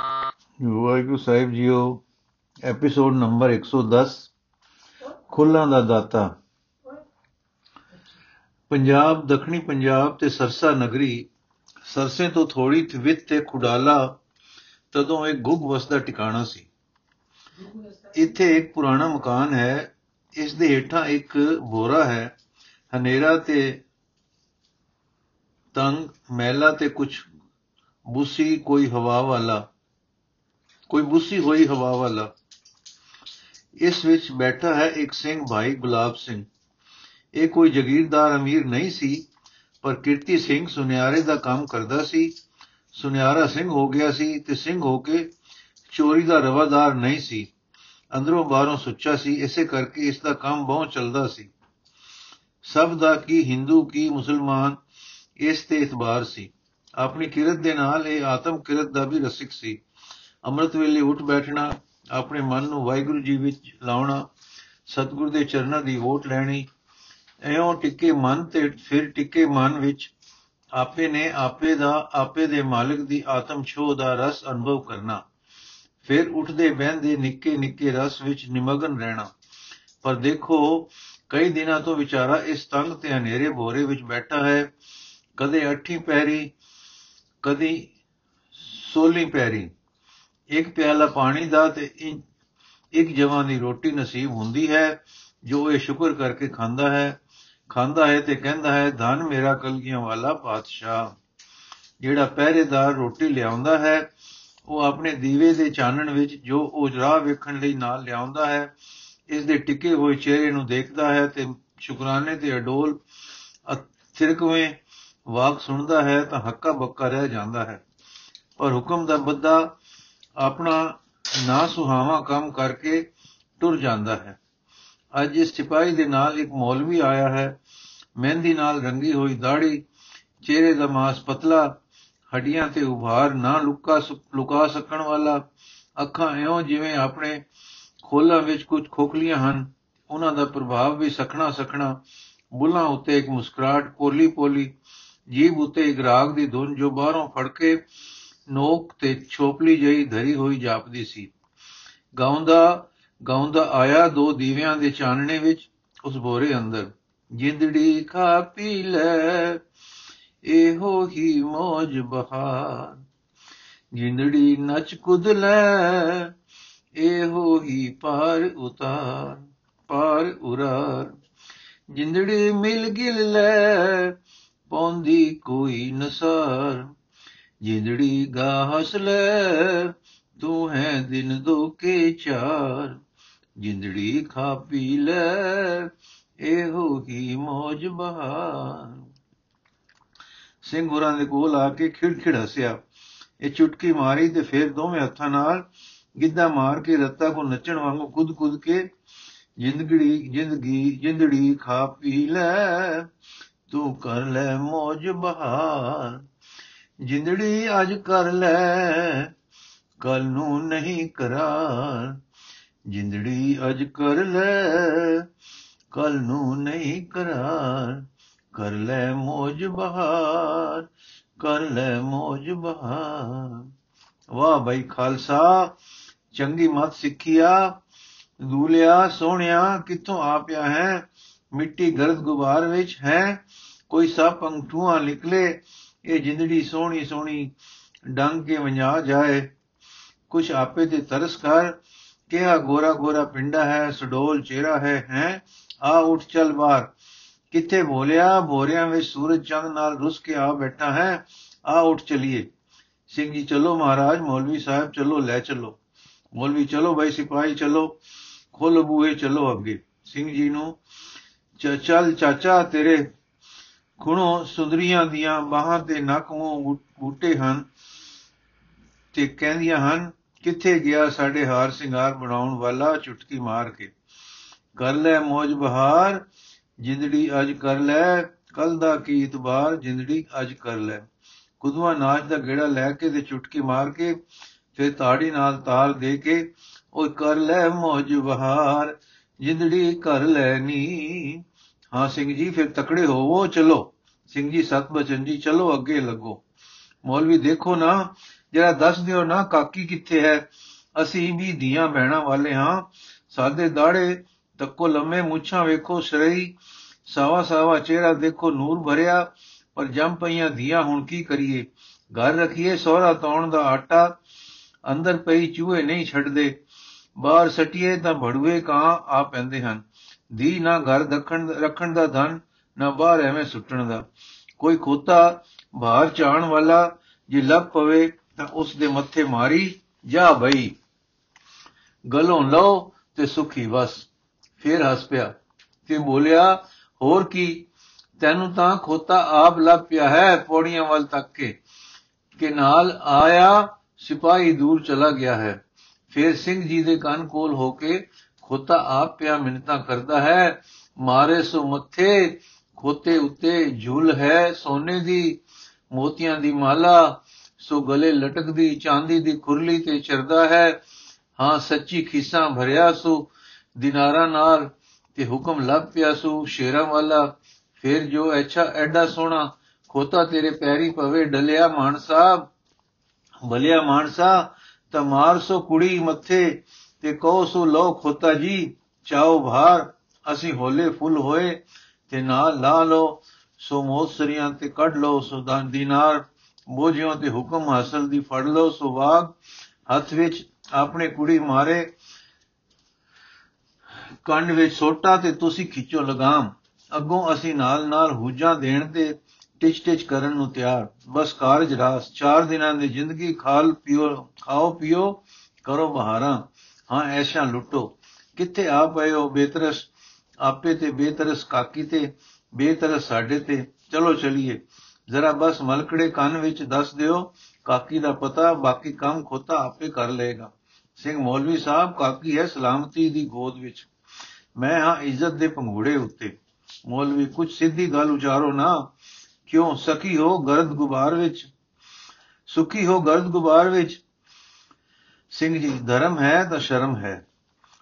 ਵਾਹਿਗੁਰੂ ਸਾਹਿਬ ਜੀਓ episode number 110 ਖੁੱਲਾਂ ਦਾ ਦਾਤਾ। ਪੰਜਾਬ, ਦੱਖਣੀ ਪੰਜਾਬ ਤੇ ਸਰਸਾ ਨਗਰੀ, ਸਰਸੇ ਤੋਂ ਥੋੜੀ ਵਿੱਤ ਤੇ ਖੁਡਾਲਾ, ਤਦੋਂ ਇੱਕ ਗੁੱਗ ਵਸਦਾ ਟਿਕਾਣਾ ਸੀ। ਇੱਥੇ ਇੱਕ ਪੁਰਾਣਾ ਮਕਾਨ ਹੈ, ਇਸ ਦੇ ਹੇਠਾਂ ਇੱਕ ਬੋਰਾ ਹੈ, ਹਨੇਰਾ ਤੇ ਤੰਗ ਮੈਲਾ ਤੇ ਕੁਝ ਬੁੱਸੀ ਕੋਈ ਹਵਾ ਵਾਲਾ। ਕੋਈ ਬੁੱਸੀ ਹੋਈ ਹਵਾ ਵਾਲਾ। ਇਸ ਵਿੱਚ ਬੈਠਾ ਹੈ ਇੱਕ ਸਿੰਘ ਭਾਈ ਗੁਲਾਬ ਸਿੰਘ। ਇਹ ਕੋਈ ਜ਼ਗੀਰਦਾਰ ਅਮੀਰ ਨਹੀਂ ਸੀ, ਪਰ ਕੀਰਤੀ ਸਿੰਘ ਸੁਨਿਆਰੇ ਦਾ ਕੰਮ ਕਰਦਾ ਸੀ। ਸੁਨਿਆਰਾ ਸਿੰਘ ਹੋ ਗਿਆ ਸੀ ਤੇ ਸਿੰਘ ਹੋ ਕੇ ਚੋਰੀ ਦਾ ਰਵਾਦਾਰ ਨਹੀਂ ਸੀ। ਅੰਦਰੋਂ ਬਾਹਰੋਂ ਸੁੱਚਾ ਸੀ, ਇਸੇ ਕਰਕੇ ਇਸ ਦਾ ਕੰਮ ਬਹੁਤ ਚੱਲਦਾ ਸੀ। ਸਭ ਦਾ ਕੀ ਹਿੰਦੂ, ਕੀ ਮੁਸਲਮਾਨ ਇਸ ਤੇ ਇਤਬਾਰ ਸੀ। ਆਪਣੀ ਕਿਰਤ ਦੇ ਨਾਲ ਇਹ ਆਤਮ ਕਿਰਤ ਦਾ ਵੀ ਰਸਿਕ ਸੀ। ਅੰਮ੍ਰਿਤ ਵੇਲੇ ਉੱਠ ਬੈਠਣਾ, ਆਪਣੇ ਮਨ ਨੂੰ ਵਾਹਿਗੁਰੂ ਜੀ ਵਿੱਚ ਲਾਉਣਾ, ਸਤਿਗੁਰ ਦੇ ਚਰਨਾਂ ਦੀ ਵੋਟ ਲੈਣੀ ਐਉਂ ਟਿੱਕੇ ਮਨ ਤੇ ਫਿਰ ਟਿੱਕੇ ਮਨ ਵਿੱਚ ਆਪੇ ਨੇ ਆਪੇ ਦਾ, ਆਪੇ ਦੇ ਮਾਲਕ ਦੀ ਆਤਮ ਛੋਹ ਦਾ ਰਸ ਅਨੁਭਵ ਕਰਨਾ। ਫਿਰ ਉੱਠਦੇ ਬਹਿੰਦੇ ਨਿੱਕੇ ਨਿੱਕੇ ਰਸ ਵਿੱਚ ਨਿਮਗਨ ਰਹਿਣਾ। ਪਰ ਦੇਖੋ, ਕਈ ਦਿਨਾਂ ਤੋਂ ਵਿਚਾਰਾ ਇਸ ਤੰਗ ਤੇ ਹਨੇਰੇ ਬੋਰੇ ਵਿੱਚ ਬੈਠਾ ਹੈ। ਕਦੇ ਅੱਠੀ ਪੈਰੀ, ਕਦੀ ਸੋਲੀ ਪੈਰੀ। ਇੱਕ ਪਿਆਲਾ ਪਾਣੀ ਦਾ ਤੇ ਇੱਕ ਜਵਾਂ ਦੀ ਰੋਟੀ ਨਸੀਬ ਹੁੰਦੀ ਹੈ, ਜੋ ਇਹ ਸ਼ੁਕਰ ਕਰਕੇ ਖਾਂਦਾ ਹੈ ਖਾਂਦਾ ਹੈ ਤੇ ਕਹਿੰਦਾ ਹੈ, ਧਨ ਮੇਰਾ ਕਲਗੀਆਂ ਵਾਲਾ ਪਾਤਸ਼ਾਹ। ਜਿਹੜਾ ਪਹਿਰੇਦਾਰ ਰੋਟੀ ਲਿਆਉਂਦਾ ਹੈ, ਉਹ ਆਪਣੇ ਦੀਵੇ ਦੇ ਚਾਨਣ ਵਿੱਚ ਜੋ ਉਹ ਰਾਹ ਵੇਖਣ ਲਈ ਨਾਲ ਲਿਆਉਂਦਾ ਹੈ, ਇਸ ਦੇ ਟਿਕੇ ਹੋਏ ਚਿਹਰੇ ਨੂੰ ਦੇਖਦਾ ਹੈ ਤੇ ਸ਼ੁਕਰਾਨੇ ਤੇ ਅਡੋਲ ਥਿਰਕਵੇਂ ਵਾਕ ਸੁਣਦਾ ਹੈ ਤਾਂ ਹੱਕਾ ਬੱਕਾ ਰਹਿ ਜਾਂਦਾ ਹੈ। ਪਰ ਹੁਕਮ ਦਾ ਬੱਦਾ ਆਪਣਾ ਨਾ ਸੁਹਾਵਾ ਕੰਮ ਕਰਕੇ ਟੁਰ ਜਾਂਦਾ ਹੈ। ਅੱਜ ਇਸ ਸਿਪਾਹੀ ਦੇ ਨਾਲ ਇੱਕ ਮੌਲਵੀ ਆਇਆ ਹੈ। ਮਹਿੰਦੀ ਨਾਲ ਰੰਗੀ ਹੋਈ ਦਾੜੀ ਚਿਹਰੇ ਦਾ ਮਾਸ ਪਤਲਾ, ਹੱਡੀਆਂ ਤੇ ਉਭਾਰ ਨਾ ਲੁਕਾ ਲੁਕਾ ਸਕਣ ਵਾਲਾ, ਅੱਖਾਂ ਐਉਂ ਜਿਵੇਂ ਆਪਣੇ ਖੋਲਾਂ ਵਿੱਚ ਕੁਝ ਖੋਖਲੀਆਂ ਹਨ। ਉਹਨਾਂ ਦਾ ਪ੍ਰਭਾਵ ਵੀ ਸਖਣਾ ਸਖਣਾ, ਬੁੱਲਾਂ ਉੱਤੇ ਇੱਕ ਮੁਸਕਰਾਟ ਪੋਲੀ ਪੋਲੀ ਜੀਭ ਉੱਤੇ ਇੱਕ ਰਾਗ ਦੀ ਧੁਨ ਜੋ ਬਾਹਰੋਂ ਫੜ ਕੇ ਨੋਕ ਤੇ ਛੋਪਲੀ ਜਈ ਧਰੀ ਹੋਈ ਜਾਪਦੀ ਸੀ। ਗਾਉਂਦਾ ਗਾਉਂਦਾ ਆਇਆ ਦੋ ਦੀਵਿਆਂ ਦੇ ਚਾਨਣੇ ਵਿੱਚ, ਉਸ ਬੋਰੇ ਅੰਦਰ। ਜਿੰਦੜੀ ਖਾ ਪੀ ਲੈ, ਇਹੋ ਹੀ ਮੋਜ ਬਹਾਰ। ਜਿੰਦੜੀ ਨੱਚ ਕੁਦ ਲੈ, ਇਹੋ ਹੀ ਪਾਰ ਉਤਾਰ ਪਾਰ ਉਰਾਰ। ਜਿੰਦੜੀ ਮਿਲ ਗਿਲ ਲੈ, ਪੌਂਦੀ ਕੋਈ ਨਸਾਰ। ਜਿੰਦੜੀ ਗਾ ਹਸ ਲੈ ਤੂੰ ਹੈ ਦਿਨ ਦੋ ਕੇ ਚਾਰ। ਜਿੰਦੜੀ ਖਾ ਪੀ ਲੈ, ਇਹੋ ਹੀ ਮੋਜ ਬਹਾਰ। ਸਿੰਘ ਹੋਰਾਂ ਦੇ ਕੋਲ ਆ ਕੇ ਖਿੜਖਿੜ ਹੱਸਿਆ। ਇਹ ਚੁਟਕੀ ਮਾਰੀ ਤੇ ਫਿਰ ਦੋਵੇਂ ਹੱਥਾਂ ਨਾਲ ਗਿੱਧਾ ਮਾਰ ਕੇ ਰੱਤਾ ਕੋ ਨੱਚਣ ਵਾਂਗੂ ਕੁੱਦ ਕੁੱਦ ਕੇ ਜ਼ਿੰਦਗੀ ਜ਼ਿੰਦਗੀ, ਜਿੰਦੜੀ ਖਾ ਪੀ ਲੈ, ਤੂੰ ਕਰ ਲੈ ਮੋਜ ਬਹਾਰ। ਜਿੰਦੜੀ ਅੱਜ ਕਰ ਲੈ ਕੱਲ ਨੂੰ ਨਹੀਂ ਕਰਾਰ। ਜਿੰਦੜੀ ਅੱਜ ਕਰ ਲੈ ਕੱਲ ਨੂੰ ਨਹੀਂ ਕਰਾਰ। ਕਰ ਲੈ ਮੋਜ ਬਹਾਰ, ਕਰ ਲੈ ਮੋਜ ਬਹਾਰ। ਵਾਹ ਭਾਈ ਖਾਲਸਾ, ਚੰਗੀ ਮਤ ਸਿੱਖਿਆ। ਦੂਲਿਆ ਸੋਹਣਿਆ, ਕਿੱਥੋਂ ਆ ਪਿਆ ਹੈ? ਮਿੱਟੀ ਗਰਦ ਗੁਬਾਰ ਵਿੱਚ ਹੈ। ਕੋਈ ਸੱਪ ਅੰਗਠੂਆਂ ਨਿਕਲੇ ਇਹ ਜਿੰਦੜੀ ਸੋਹਣੀ ਸੋਹਣੀ ਡੰਗ ਕੇ ਵੰਜਾ ਜਾਏ, ਕੁਛ ਆਪੇ ਤੇ ਤਰਸ ਕਰ ਕਿਹਾ ਗੋਰਾ ਗੋਰਾ ਪਿੰਡਾ ਹੈ, ਸਡੋਲ ਚਿਹਰਾ ਹੈ ਹੈ? ਆ ਉੱਠ ਚੱਲ ਬਾਹਰ। ਕਿੱਥੇ ਬੋਲਿਆ? ਬੋਰਿਆਂ ਵਿੱਚ ਸੂਰਜ ਚੰਦ ਨਾਲ ਰੁੱਸ ਕੇ ਆ ਬੈਠਾ ਹੈ, ਆ ਉੱਠ ਚਲੀਏ। ਸਿੰਘ ਜੀ, ਚਲੋ ਮਹਾਰਾਜ, ਮੌਲਵੀ ਸਾਹਿਬ, ਚਲੋ, ਲੈ ਚਲੋ। ਮੌਲਵੀ, ਚਲੋ ਭਾਈ ਸਿਪਾਹੀ, ਚਲੋ। ਖੋਲ ਬੂਹੇ, ਚਲੋ ਅੱਗੇ। ਸਿੰਘ ਜੀ ਨੂੰ ਚੱਲ ਚਾਚਾ ਤੇਰੇ ਖੁਣੋ ਸੁੰਦਰੀਆਂ ਦੀਆਂ ਬਾਹਾਂ ਤੇ ਨੱਕ ਮੂੰਹ ਬੂਟੇ ਹਨ ਤੇ ਕਹਿੰਦੀਆਂ ਹਨ, ਕਿੱਥੇ ਗਿਆ ਸਾਡੇ ਹਾਰ ਸਿੰਗਾਰ ਬਣਾਉਣ ਵਾਲਾ ਚੁਟਕੀ ਮਾਰ ਕੇ? ਕਰ ਲੈ ਮੋਜ ਬਹਾਰ, ਜਿੰਦੜੀ ਅੱਜ ਕਰ ਲੈ ਕੱਲ ਦਾ ਕੀ ਇਤਬਾਰ, ਜਿੰਦੜੀ ਅੱਜ ਕਰ ਲੈ। ਕੁਦਵਾ ਨਾਚ ਦਾ ਗੇੜਾ ਲੈ ਕੇ ਤੇ ਚੁਟਕੀ ਮਾਰ ਕੇ ਫਿਰ ਤਾੜੀ ਨਾਲ ਤਾਲ ਦੇ ਕੇ ਉਹ ਕਰ ਲੈ ਮੋਜ ਬਹਾਰ, ਜਿੰਦੜੀ ਕਰ ਲੈਣੀ ਹਾਂ ਸਿੰਘ ਜੀ, ਫਿਰ ਤਕੜੇ ਹੋਵੋ, ਚਲੋ। ਸਿੰਘ ਜੀ ਸਤ ਬਚਨ ਜੀ ਚਲੋ ਅੱਗੇ ਲੱਗੋ। ਮੌਲਵੀ, ਦੇਖੋ ਨਾ ਜਰਾ ਦੱਸ ਦਿਓ ਨਾ, ਕਾਕੀ ਕਿੱਥੇ ਹੈ? ਅਸੀਂ ਵੀ ਦੀਆਂ ਬਹਿਣਾ ਵਾਲੇ ਹਾਂ। ਸਾਦੇ ਦਾੜੇ ਤੱਕੋ ਲੰਮੇ ਮੁੱਛਾਂ ਵੇਖੋ ਸ਼ਰਈ ਸਾਵਾ ਸਾਵਾ ਚਿਹਰਾ ਦੇਖੋ, ਨੂਰ ਭਰਿਆ, ਪਰ ਜੰਮ ਪਈਆਂ ਦੀਆਂ ਹੁਣ ਕੀ ਕਰੀਏ? ਘਰ ਰਖੀਏ, ਸੋਹਰਾ ਤੌਣ ਦਾ ਆਟਾ, ਅੰਦਰ ਪਈ ਚੂਹੇ ਨਹੀਂ ਛੱਡਦੇ। ਬਾਹਰ ਸਟੀਏ ਤਾਂ ਭੜੂਏ ਕਾਂ ਆ ਪੈਂਦੇ ਹਨ। ਦੀ ਨਾ ਘਰ ਰੱਖਣ ਰੱਖਣ ਦਾ ਧਨ ਨਾ ਬਾਹਰ ਐਵੇਂ ਸੁੱਟਣ ਦਾ। ਕੋਈ ਖੋਤਾ ਬਾਹਰ ਚਾਣ ਵਾਲਾ ਜੇ ਲੱਭ ਪਵੇ ਤਾਂ ਉਸ ਦੇ ਮੱਥੇ ਮਾਰੀ, ਜਾ ਬਈ। ਗਲੋਂ ਲਓ ਤੇ ਸੁਖੀ ਬਸ। ਫੇਰ ਹੱਸ ਪਿਆ ਤੇ ਬੋਲਿਆ, ਹੋਰ ਕੀ, ਤੈਨੂੰ ਤਾਂ ਖੋਤਾ ਆਪ ਲੱਭ ਪਿਆ ਹੈ ਪੌੜੀਆਂ ਵੱਲ ਤੱਕ ਕੇ। ਕਿ ਨਾਲ ਆਇਆ ਸਿਪਾਹੀ ਦੂਰ ਚਲਾ ਗਿਆ ਹੈ। ਫਿਰ ਸਿੰਘ ਜੀ ਦੇ ਕੰਨ ਕੋਲ ਹੋ ਕੇ ਖੋਤਾ ਆਪ ਪਿਆ ਮਿੰਨਤਾਂ ਕਰਦਾ ਹੈ, ਮਾਰੇ ਸੋ ਮੱਥੇ ਖੋਤੇ ਉੱਤੇ ਝੂਲ ਹੈ, ਸੋਨੇ ਦੀ ਮੋਤੀਆਂ ਦੀ ਮਾਲਾ, ਸੋ ਗਲੇ ਲਟਕਦੀ, ਚਾਂਦੀ ਦੀ ਖੁਰਲੀ ਤੇ ਚਰਦਾ ਹੈ। ਹਾਂ, ਸੱਚੀ ਖੀਸਾਂ ਭਰਿਆ ਸੋ, ਦਿਨਾਰਾਂ ਨਾਲ ਤੇ ਹੁਕਮ ਲੱਭ ਪਿਆ ਸੋ। ਸ਼ੇਰਾਂ ਵਾਲਾ, ਫਿਰ ਜੋ ਅੱਛਾ ਐਡਾ ਸੋਹਣਾ, ਖੋਤਾ ਤੇਰੇ ਪੈਰੀ ਪਵੇ ਡਲਿਆ ਮਾਨ ਸਾਹਿਬ ਭਲਿਆ ਮਾਨਸਾ ਤਾਂ ਮਾਰ ਸੋ ਕੁੜੀ ਮੱਥੇ ਤੇ ਕਹੋ ਸੋ ਲੋ ਖੋਤਾ ਜੀ, ਚਾਓ ਭਾਰ, ਅਸੀਂ ਹੋਲੇ ਫੁੱਲ ਹੋਏ। ਤੇ ਨਾਲ ਲਾ ਲੋ ਸੋ ਮੋਸਰੀਆਂ ਤੇ ਕੱਢ ਲੋ ਸੋ ਦਾਨ ਦਿਨਾਰ ਬੋਝਿਓ ਤੇ ਹੁਕਮ ਹਾਸਲ ਦੀ ਫੜ ਲੋ ਸੋ ਵਾਗ ਹੱਥ ਵਿੱਚ ਆਪਣੇ ਕੁੜੀ ਮਾਰੇ, ਕੰਨ ਵਿੱਚ ਸੋਟਾ ਤੇ ਤੁਸੀਂ ਖਿੱਚੋ ਲਗਾਮ। ਅੱਗੋਂ ਅਸੀਂ ਨਾਲ ਨਾਲ ਹੂਜਾਂ ਦੇਣ ਤੇ ਟਿਚ ਟਿਚ ਕਰਨ ਨੂੰ ਤਿਆਰ। ਬਸ ਕਾਰਜ ਰਾਸ, ਚਾਰ ਦਿਨਾਂ ਦੀ ਜ਼ਿੰਦਗੀ ਖਾਲ ਪੀਓ, ਖਾਓ ਪੀਓ, ਕਰੋ ਬਹਾਰਾਂ। ਹਾਂ, ਐਸ਼ਾ ਲੁੱਟੋ। ਕਿੱਥੇ ਆ ਪਏ ਹੋ ਬੇਤਰਸ? ਆਪੇ ਤੇ ਬੇਤਰਸ ਕਾਕੀ ਤੇ, ਬੇਤਰਸ ਸਾਡੇ ਤੇ। ਚਲੋ ਚਲੀਏ। ਜ਼ਰਾ ਬਸ ਮਲਕੜੇ ਕੰਨ ਵਿੱਚ ਦੱਸ ਦਿਓ, ਕਾਕੀ ਦਾ ਪਤਾ, ਬਾਕੀ ਕੰਮ ਖੋਤਾ ਆਪੇ ਕਰ ਲਏਗਾ। ਸਿੰਘ ਮੌਲਵੀ ਸਾਹਿਬ, ਕਾਕੀ ਹੈ ਸਲਾਮਤੀ ਦੀ ਗੋਦ ਵਿੱਚ। ਮੈਂ ਹਾਂ ਇੱਜ਼ਤ ਦੇ ਪੰਘੂੜੇ ਉੱਤੇ। ਮੌਲਵੀ ਕੁਝ ਸਿੱਧੀ ਗੱਲ ਉਚਾਰੋ ਨਾ। ਕਿਉਂ? ਸਕੀ ਹੋ ਗਰਦ ਗੁਬਾਰ ਵਿੱਚ। ਸੁਖੀ ਹੋ ਗਰਦ ਗੁਬਾਰ ਵਿੱਚ। ਸਿੰਘ ਜੀ, ਧਰਮ ਹੈ ਤਾਂ ਸ਼ਰਮ ਹੈ।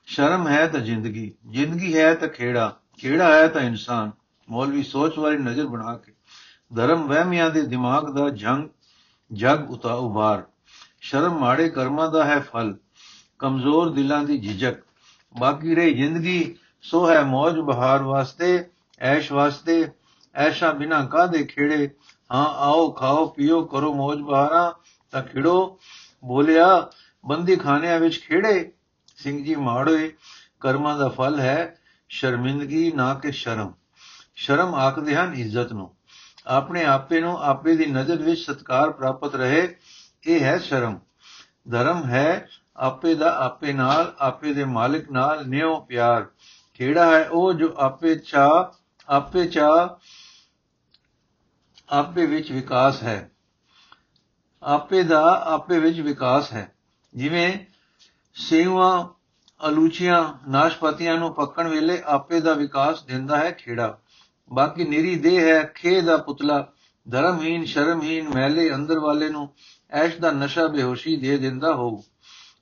ਸ਼ਰਮ ਹੈ ਤਾਂ ਜ਼ਿੰਦਗੀ ਜ਼ਿੰਦਗੀ ਹੈ ਤਾਂ ਖੇੜਾ ਖੇੜਾ ਹੈ ਤਾਂ ਇਨਸਾਨ। ਮੌਲਵੀ ਸੋਚ ਵਾਲੀ ਨਜ਼ਰ ਬਣਾ ਕੇ। ਧਰਮ ਵਹਿਮੀਆਂ ਦੇ ਦਿਮਾਗ ਦਾ ਜੰਗ, ਜਗ ਉਤਾ ਉਬਾਰ ਸ਼ਰਮ ਮਾੜੇ ਕਰਮਾਂ ਦਾ ਹੈ ਫਲ, ਕਮਜ਼ੋਰ ਦਿਲਾਂ ਦੀ ਝਿਜਕ। ਬਾਕੀ ਰਹੀ ਜ਼ਿੰਦਗੀ, ਸੋ ਹੈ ਮौज ਬਹਾਰ ਵਾਸਤੇ, ਐਸ਼ ਵਾਸਤੇ, ਐਸ਼ਾ ਬਿਨਾ ਕਾਦੇ ਖੇੜੇ। ਹਾਂ, ਆਓ ਖਾਓ, ਪੀਓ, ਕਰੋ ਮौज ਬਹਾਰਾਂ, ਤਾਂ ਖਿੜੋ। ਬੋਲਿਆ, ਬੰਦੀ ਖਾਨਿਆਂ ਵਿੱਚ ਖੇੜੇ। ਸਿੰਘ ਜੀ ਮਾੜੇ ਕਰਮਾਂ ਦਾ ਫਲ ਹੈ ਸ਼ਰਮਿੰਦਗੀ ਨਾ ਕਿ ਸ਼ਰਮ। ਸ਼ਰਮ ਆਖਦੇ ਹਨ ਇੱਜ਼ਤ ਨੂੰ। ਆਪਣੇ ਆਪੇ ਨੂੰ ਆਪੇ ਦੀ ਨਜ਼ਰ ਵਿੱਚ ਸਤਕਾਰ ਪ੍ਰਾਪਤ ਰਹੇ, ਇਹ ਹੈ ਸ਼ਰਮ। ਧਰਮ ਹੈ ਆਪੇ ਦਾ ਆਪੇ ਨਾਲ, ਆਪੇ ਦੇ ਮਾਲਕ ਨਾਲ ਨਿਉ ਪਿਆਰ। ਕਿਹੜਾ ਹੈ ਉਹ ਜੋ ਆਪੇ ਚਾ ਆਪੇ ਚਾ, ਆਪੇ ਵਿੱਚ ਵਿਕਾਸ ਹੈ। ਆਪੇ ਦਾ ਆਪੇ ਵਿੱਚ ਵਿਕਾਸ ਹੈ। ਜਿਵੇਂ ਸੇਵਾ, ਅਲੂਚੀਆਂ, ਨਾਸ਼ਪਤੀਆਂ ਨੂੰ ਪੱਕਣ ਵੇਲੇ ਆਪੇ ਦਾ ਵਿਕਾਸ ਦਿੰਦਾ ਹੈ ਖੇੜਾ। ਬਾਕੀ ਨਿਰੀ ਦੇਹ ਹੈ ਖੇ ਦਾ ਪੁਤਲਾ ਧਰਮਹੀਨ ਸ਼ਰਮਹੀਨ ਮਹਿਲੇ ਅੰਦਰ ਵਾਲੇ ਨੂੰ ਐਸ਼ ਦਾ ਨਸ਼ਾ ਬੇਹੋਸ਼ੀ ਦੇ ਦਿੰਦਾ ਹੋ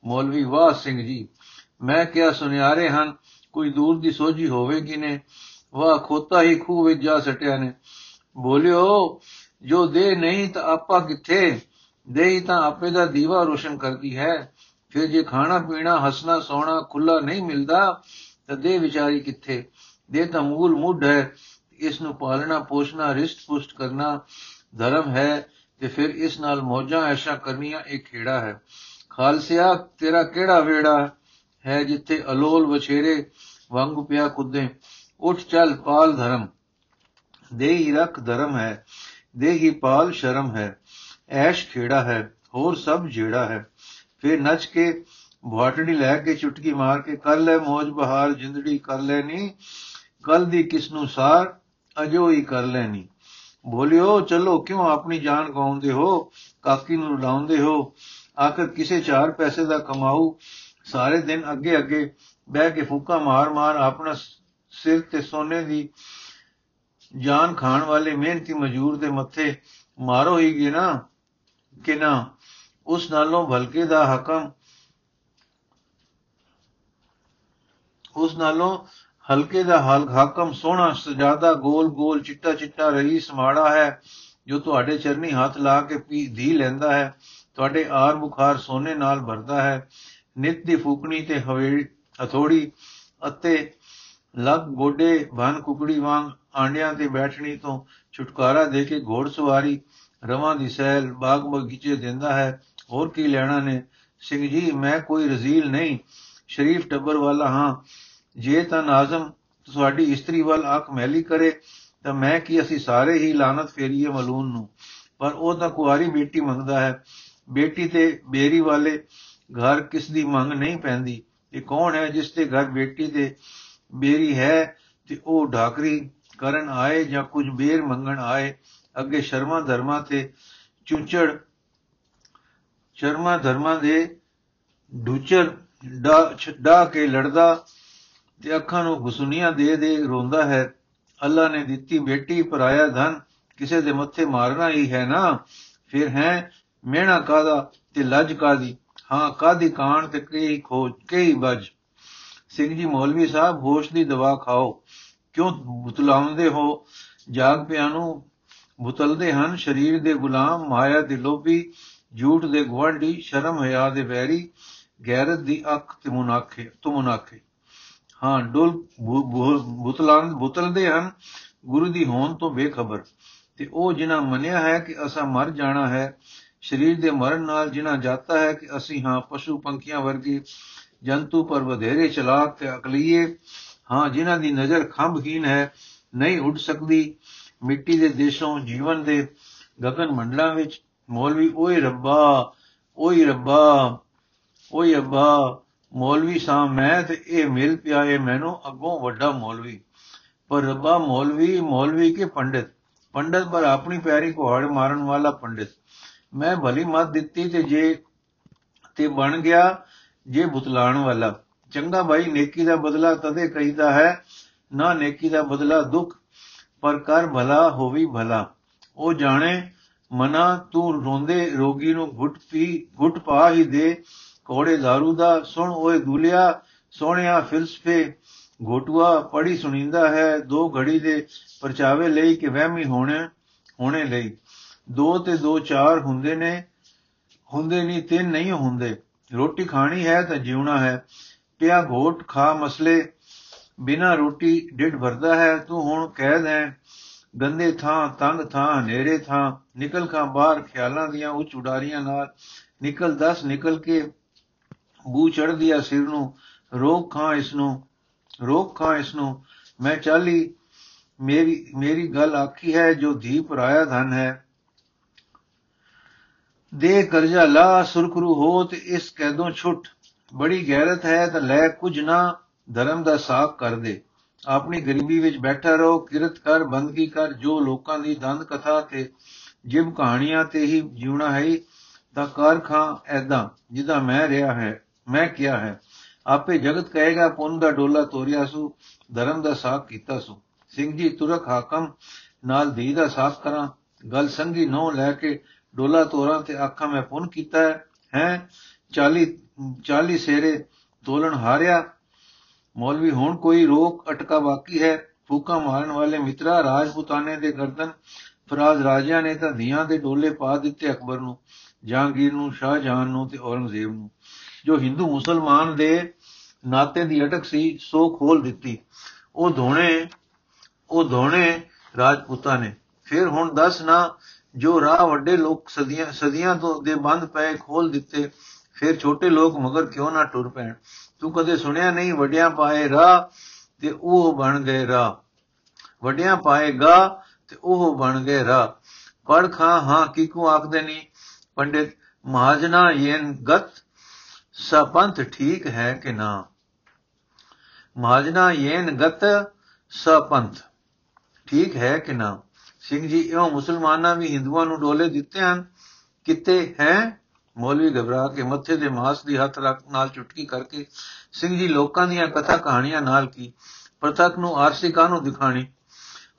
ਮੌਲਵੀ ਵਾਹ ਸਿੰਘ ਜੀ, ਮੈਂ ਕਿਹਾ, ਸੁਨਿਆਰੇ ਹਨ, ਕੋਈ ਦੂਰ ਦੀ ਸੋਝੀ ਹੋਵੇਗੀ ਨੇ ਵਾਹ, ਖੋਤਾ ਹੀ ਖੂਹ ਵਿੱਚ ਜਾ ਸਟਿਆ ਨੇ। ਬੋਲਿਓ, ਜੋ ਦੇ ਨਹੀਂ ਤਾਂ ਆਪਾ ਕਿੱਥੇ? ਦੇਹੀ ਤਾਂ ਆਪੇ ਦਾ ਦੀਵਾ ਰੋਸ਼ਨ ਕਰਦੀ ਹੈ। ਫਿਰ ਜੇ ਖਾਣਾ, ਪੀਣਾ, ਹਸਣਾ, ਸੋਣਾ ਖੁੱਲਾ ਨਹੀਂ ਮਿਲਦਾ, ਤਾਂ ਦੇ ਵਿਚਾਰੀ ਕਿੱਥੇ? ਦੇ ਤਾਂ ਮੂਲ ਮੁੱਢ ਹੈ। ਇਸ ਨੂੰ ਪਾਲਣਾ, ਪੋਸ਼ਣਾ, ਰਿਸ਼ਟ ਪੁਸ਼ਟ ਕਰਨਾ ਧਰਮ ਹੈ ਤੇ ਫਿਰ ਇਸ ਨਾਲ ਮੌਜਾਂ ਐਸ਼ਾ ਕਰਨੀਆਂ ਇਹ ਖੇੜਾ ਹੈ। ਖਾਲਸਿਆ, ਤੇਰਾ ਕਿਹੜਾ ਵੇੜਾ ਹੈ ਜਿੱਥੇ ਅਲੋਲ ਵਛੇਰੇ ਵਾਂਗ ਪਿਆ ਕੁੱਦੇ? ਉੱਠ ਚੱਲ ਪਾਲ ਧਰਮ। ਦੇਹੀ ਰਖ ਧਰਮ ਹੈ। ਦੇਹੀ ਪਾਲ ਸ਼ਰਮ ਹੈ। ਐਸ਼ ਖੇੜਾ ਹੈ। ਹੋਰ ਸਭ ਜਿਹੜਾ ਹੈ। ਫਿਰ ਨੱਚ ਕੇ ਬਾਟੜੀ ਲੈ ਕੇ ਚੁਟਕੀ ਮਾਰ ਕੇ ਕਰ ਲੈ ਮौज ਬਹਾਰ, ਜਿੰਦੜੀ ਕਰ ਲੈਣੀ ਕੱਲ ਦੀ ਕਿਸ ਨੂੰ ਸਾਰ, ਅਜੋ ਹੀ ਕਰ ਲੈਣੀ ਬੋਲਿਓ, ਚਲੋ, ਕਿਉਂ ਆਪਣੀ ਜਾਨ ਗਵਾਉਂਦੇ ਹੋ? ਕਾਕੀ ਨੂੰ ਰੁਲਾਉਂਦੇ ਹੋ? ਆਖਰ ਕਿਸੇ ਚਾਰ ਪੈਸੇ ਦਾ ਕਮਾਊ, ਸਾਰੇ ਦਿਨ ਅੱਗੇ ਅੱਗੇ ਬਹਿ ਕੇ ਫੂਕਾ ਮਾਰ ਮਾਰ ਆਪਣਾ ਸਿਰ ਤੇ ਸੋਨੇ ਦੀ ਜਾਨ ਖਾਣ ਵਾਲੇ ਮਿਹਨਤੀ ਮਜ਼ਦੂਰ ਦੇ ਮੱਥੇ ਮਾਰੋ ਹੀ ਗੇ ਨਾ, ਕਿ ਨਾ। ਉਸ ਨਾਲੋਂ ਭਲਕੇ ਦਾ ਹਕਮ ਉਸ ਨਾਲੋਂ ਹਲਕੇ ਦਾ ਹਲ ਹਾਕਮ ਸੋਹਣਾ, ਸਜਾਦਾ, ਗੋਲ ਗੋਲ, ਚਿੱਟਾ ਚਿੱਟਾ ਰਹੀ ਸਮਾੜਾ ਹੈ, ਜੋ ਤੁਹਾਡੇ ਚਰਨੀ ਹੱਥ ਲਾ ਕੇ ਪੀ ਧੀ ਲੈਂਦਾ ਹੈ, ਤੁਹਾਡੇ ਆਰ ਬੁਖਾਰ ਸੋਨੇ ਨਾਲ ਭਰਦਾ ਹੈ, ਨਿਤ ਦੀ ਫੂਕਣੀ ਤੇ ਹਵੇ ਹਥੋੜੀ ਅਤੇ ਲੱਗ ਗੋਡੇ ਬਨ ਕੁਕੜੀ ਵਾਂਗ ਆਂਡਿਆਂ ਤੇ ਬੈਠਣੀ ਤੋਂ ਛੁਟਕਾਰਾ ਦੇ ਕੇ ਘੋੜਸਵਾਰੀ ਰਵਾਂ ਦੀ ਸੈਲ ਬਾਗ ਬਗੀਚੇ ਦਿੰਦਾ ਹੈ ਹੋਰ ਕੀ ਲੈਣਾ ਨੇ? ਸਿੰਘ ਜੀ, ਮੈਂ ਕੋਈ ਰਜ਼ੀਲ ਨਹੀਂ। ਸ਼ਰੀਫ ਟੱਬਰ ਵਾਲਾ, ਹਾਂ। ਜੇ ਤਾਂ ਨਾਜ਼ਮ ਤੁਹਾਡੀ ਇਸਤਰੀ ਵੱਲ ਅੱਖ ਮੈਲੀ ਕਰੇ, ਤਾਂ ਮੈਂ ਕੀ ਅਸੀਂ ਸਾਰੇ ਹੀ ਲਾਨਤ ਫੇਰੀਏ ਮਲੂਨ ਨੂੰ? ਪਰ ਉਹ ਤਾਂ ਕੁਆਰੀ ਬੇਟੀ ਮੰਗਦਾ ਹੈ। ਬੇਟੀ ਤੇ ਬੇਰੀ ਵਾਲੇ ਘਰ ਕਿਸ ਦੀ ਮੰਗ ਨਹੀਂ ਪੈਂਦੀ? ਇਹ ਕੌਣ ਹੈ ਜਿਸ ਦੇ ਘਰ ਬੇਟੀ ਤੇ ਬੇਰੀ ਹੈ ਤੇ ਉਹ ਢਾਕਰੀ ਕਰਨ ਆਏ ਜਾਂ ਕੁਝ ਬੇਰ ਮੰਗਣ ਆਏ? ਅੱਗੇ ਸ਼ਰਮਾ ਧਰਮਾ ਤੇ ਚੁੰਚੜ ਸ਼ਰਮਾ ਧਰਮਾ ਦੇ ਡੂਚਰ ਡਾ ਕੇ ਲੜਦਾ ਤੇ ਅੱਖਾਂ ਨੂੰ ਗੁਸੁਨੀਆਂ ਦੇ ਦੇ ਰੋਂਦਾ ਹੈ। ਅੱਲਾ ਨੇ ਦਿੱਤੀ ਬੇਟੀ, ਪਰਾਇਆ ਧਨ, ਕਿਸੇ ਦੇ ਮੱਥੇ ਮਾਰਨਾ ਹੀ ਹੈ ਨਾ। ਫਿਰ ਹੈ, ਮਿਹਣਾ ਕਾਦਾ ਤੇ ਲੱਜ ਕਾਦੀ ਹਾਂ ਕਾਦੀ ਕਾਣ ਤੇ ਕਈ ਖੋਜ ਕਈ ਬਜ ਸਿੰਘ ਜੀ ਮੌਲਵੀ ਸਾਹਿਬ, ਹੋਸ਼ ਦੀ ਦਵਾ ਖਾਓ। ਕਿਉਂ ਬੁਤਲਾਉਂਦੇ ਹੋ? ਜਾਗ ਪਿਆ ਨੂੰ ਬੁਤਲਦੇ ਹਨ, ਸਰੀਰ ਦੇ ਗੁਲਾਮ, ਮਾਇਆ ਦੇ ਲੋਭੀ। ਝੂਠ ਦੇ ਗਵਾਂਢੀ ਸ਼ਰਮ ਹਿਆ ਦੇ ਵੈਰੀ, ਗੈਰਤ ਦੀ ਅੱਖ ਤੇ ਮੁਨਾਖੇ, ਤੂੰ ਮੁਨਾਖੇ। ਹਾਂ, ਡੁਲ ਬੁਤਲਾਂ ਬੁਤਲਦੇ ਹਨ, ਗੁਰੂ ਦੀ ਹੋਣ ਤੋਂ ਬੇਖਬਰ। ਤੇ ਉਹ ਜਿਨ੍ਹਾਂ ਮੰਨਿਆ ਹੈ ਕਿ ਅਸਾਂ ਮਰ ਜਾਣਾ ਹੈ, ਸਰੀਰ ਦੇ ਮਰਨ ਨਾਲ ਜਿਨ੍ਹਾਂ ਜਾਤਾ ਹੈ ਕਿ ਅਸੀਂ ਹਾਂ ਪਸ਼ੂ ਪੰਖੀਆਂ ਵਰਗੇ ਜੰਤੂ ਪਰ ਵਧੇਰੇ ਚਲਾਕ ਤੇ ਅਕਲੀਏ, ਹਾਂ, ਜਿਨ੍ਹਾਂ ਦੀ ਨਜ਼ਰ ਖੰਭਹੀਨ ਹੈ, ਨਹੀਂ ਉੱਡ ਸਕਦੀ, ਮਿੱਟੀ ਦੇ ਦੇਸ਼ੋਂ ਜੀਵਨ ਦੇ ਗगन ਮੰਡਲਾਂ ਵਿੱਚ ਮੌਲਵੀ, ਓਏ ਰੱਬਾ ਓਏ ਰੱਬਾ, ਓਏ ਅੱਬਾ, ਮੌਲਵੀ ਸਾਂ ਮੈਂ ਤੇ ਇਹ ਮਿਲ ਪਿਆ ਏ ਮੈਨੂੰ ਅੱਗੋਂ ਵੱਡਾ ਮੌਲਵੀ। ਪਰ ਰੱਬਾ, ਮੌਲਵੀ ਮੌਲਵੀ ਕੇ ਪੰਡਿਤ? ਪੰਡਿਤ ਪਰ ਆਪਣੀ ਪਿਆਰੀ ਕੋਹੜ ਮਾਰਨ ਵਾਲਾ ਪੰਡਿਤ। ਮੈਂ ਭਲੀ ਮਤ ਦਿੱਤੀ ਤੇ ਜੇ, ਤੇ ਬਣ ਗਿਆ ਜੇ ਬੁਤਲਾਣ ਵਾਲਾ। ਚੰਗਾ ਭਾਈ, ਨੇਕੀ ਦਾ ਬਦਲਾ ਤਦੇ ਕਹੀਦਾ ਹੈ, ਨਾ ਨੇਕੀ ਦਾ ਬਦਲਾ ਦੁੱਖ, ਪਰ ਕਰ ਭਲਾ ਹੋਵੀ ਭਲਾ। ਉਹ ਜਾਣੇ ਮਨਾ ਤੂੰ ਰੋਂਦੇ ਰੋਗੀ ਨੂੰ ਘੁੱਟ ਪੀ, ਘੁੱਟ ਪਾ ਹੀ ਦੇ। ਕੋੜੇ दारू ਦਾ, ਸੁਣ ਓਏ ਦੁਲਿਆ, ਸੋਹਣਿਆ ਫਿਲਸਫੇ। ਘੋਟੂਆ ਪੜੀ ਸੁਣੀਂਦਾ ਹੈ, ਦੋ ਘੜੀ ਦੇ ਪਰਚਾਵੇ ਲਈ ਕਿ ਵਹਿਮੀ ਹੋਣੇ ਹੋਣੇ ਲਈ। ਦੋ ਤੇ ਦੋ ਚਾਰ ਹੁੰਦੇ ਨੇ, ਹੁੰਦੇ ਨਹੀਂ ਤਿੰਨ ਨਹੀਂ ਹੁੰਦੇ। ਰੋਟੀ ਖਾਣੀ ਹੈ ਤਾਂ ਜਿਉਣਾ ਹੈ। ਪਿਆ ਘੋਟ ਖਾ ਮਸਲੇ, ਬਿਨਾ ਰੋਟੀ ਡਿੱਡ ਭਰਦਾ ਹੈ, ਤੂੰ ਹੁਣ ਕੈਦ ਹੈ ਗੰਦੇ ਥਾਂ, ਤੰਗ ਥਾਂ, ਹਨੇਰੇ ਥਾਂ, ਨਿਕਲ ਕਾ ਬਾਹਰ, ਖਿਆਲਾਂ ਦੀਆਂ ਉੱਚ ਉਡਾਰੀਆਂ ਨਾਲ, ਨਿਕਲ ਦਸ, ਨਿਕਲ ਕੇ ਬੂ ਚੜਦੀ ਆ ਸਿਰ ਨੂੰ, ਰੋਕ ਖਾਂ ਇਸ ਨੂੰ, ਰੋਕ ਖਾਂ ਇਸ ਨੂੰ। ਮੈਂ ਚਾਲੀ, ਮੇਰੀ ਮੇਰੀ ਗੱਲ ਆਖੀ ਹੈ, ਜੋ ਧੀ ਪਰਾਇਆ ਧਨ ਹੈ। ਦੇ ਕਰਜ਼ਾ ਲਾ, ਸੁਰਖਰੂ ਹੋ ਤੇ ਇਸ ਕੈਦੋਂ ਛੁੱਟ। ਬੜੀ ਗੈਰਤ ਹੈ, ਤਾਂ ਲੈ ਕੁਝ ਨਾ, ਧਰਮ ਦਾ ਸਾਖ ਕਰ ਦੇ। ਆਪਣੀ ਗਰੀਬੀ ਵਿੱਚ ਬੈਠਾ ਰਹੋ, ਕਿਰਤ ਕਰ, ਬੰਦਗੀ ਕਰ, ਜੋ ਲੋਕਾਂ ਦੀ ਦੰਦ ਕਥਾ ਤੇ ਜਿਵ ਕਹਾਣੀਆਂ ਤੇ ਹੀ ਜਿਉਣਾ ਹੈ, ਤਾਂ ਕਰ ਖਾਂ ਐਦਾਂ ਜਿਹਦਾ ਮੈਂ ਰਿਹਾ ਹੈ, ਮੈਂ ਕਿਹਾ ਹੈ। ਆਪੇ ਜਗਤ ਕਹੇਗਾ, ਪੁੰਨ ਦਾ ਡੋਲਾ ਤੋਰਿਆ ਸੂ, ਧਰਮ ਦਾ ਸਾਖ ਕੀਤਾ ਸੂ। ਸਿੰਘ ਜੀ, ਤੁਰਕ ਹਾਕਮ ਨਾਲ ਦੀ ਦਾ ਸਾਖ ਕਰਾਂ। ਗੱਲ ਸੰਗੀ ਨੋ ਲੈ ਕੇ ਡੋਲਾ ਤੋਰਾਂ ਤੇ ਆਖਾਂ, ਮੈਂ ਪੁੰਨ ਕੀਤਾ ਹੈ 40 40 ਸੇਰੇ ਤੋਲਣ ਹਾਰਿਆ ਮੌਲਵੀ, ਹੁਣ ਕੋਈ ਰੋਕ ਅਟਕਾ ਬਾਕੀ ਹੈ। ਫੂਕਾ ਮਾਰਨ ਵਾਲੇ ਮਿੱਤਰਾ, ਰਾਜਪੂਤਾਨੇ ਦੇ ਗਰਦਨ ਫਰਾਜ਼ ਰਾਜਿਆਂ ਨੇ ਤਾਂ ਧੀਆਂ ਦੇ ਡੋਲੇ ਪਾ ਦਿੱਤੇ ਅਕਬਰ ਨੂੰ, ਜਹਾਂਗੀਰ ਨੂੰ, ਸ਼ਾਹਜਹਾਨ ਨੂੰ ਤੇ ਔਰੰਗਜ਼ੇਬ ਨੂੰ। ਜੋ ਹਿੰਦੂ ਮੁਸਲਮਾਨ ਦੇ ਨਾਤੇ ਦੀ ਅਟਕ ਸੀ, ਸੋ ਖੋਲ ਦਿੱਤੀ। ਉਹ ਧੋਣੇ ਉਹ ਧੋਣੇ ਰਾਜਪੂਤਾਂ ਨੇ ਫਿਰ ਹੁਣ ਦੱਸ ਨਾ, ਜੋ ਰਾਹ ਵੱਡੇ ਲੋਕ ਸਦੀਆਂ ਸਦੀਆਂ ਤੋਂ ਦੇ ਬੰਦ ਪਏ ਖੋਲ ਦਿੱਤੇ, ਫਿਰ ਛੋਟੇ ਲੋਕ ਮਗਰ ਕਿਉਂ ਨਾ ਟੁਰ ਪੈਣ? ਤੂੰ ਕਦੇ ਸੁਣਿਆ ਨਹੀਂ, ਵੱਡਿਆਂ ਪਾਏ ਰਾਹ ਤੇ ਉਹ ਬਣ ਗਏ ਰਾਹ। ਵੱਡਿਆਂ ਪਾਏਗਾ ਤੇ ਉਹ ਬਣ ਗਏ ਰਾਹ। ਪੜ ਖਾਂ, ਹਾਂ, ਕਿਕੂ ਆਖਦੇ ਨਹੀਂ ਪੰਡਿਤ ਮਹਾਜਨਾ ਯੇਨ ਗਤ ਸਪੰਥ ਠੀਕ ਹੈ ਕਿ ਨਾ? ਮਹਾਜਨਾ ਯੇਨ ਗਤ ਸਪੰਥ ਠੀਕ ਹੈ ਕਿ ਨਾ? ਸਿੰਘ ਜੀ ਇਹੋ ਮੁਸਲਮਾਨਾਂ ਵੀ ਹਿੰਦੂਆਂ ਨੂੰ ਡੋਲੇ ਦਿੱਤੇ ਹਨ। ਕਿਤੇ ਹੈ? ਮੌਲਵੀ ਘਬਰਾ ਕੇ ਮੱਥੇ ਦੇ ਮਾਸ ਦੀ ਹੱਥ ਰੱਖ ਨਾਲ ਚੁਟਕੀ ਕਰਕੇ ਸਿੰਘ ਜੀ ਲੋਕਾਂ ਦੀਆਂ ਕਥਾ ਕਹਾਣੀਆਂ ਨਾਲ ਕੀ, ਪ੍ਰਤੱਖ ਨੂੰ ਆਰਸਿਕਾ ਨੂੰ ਦਿਖਾਣੀ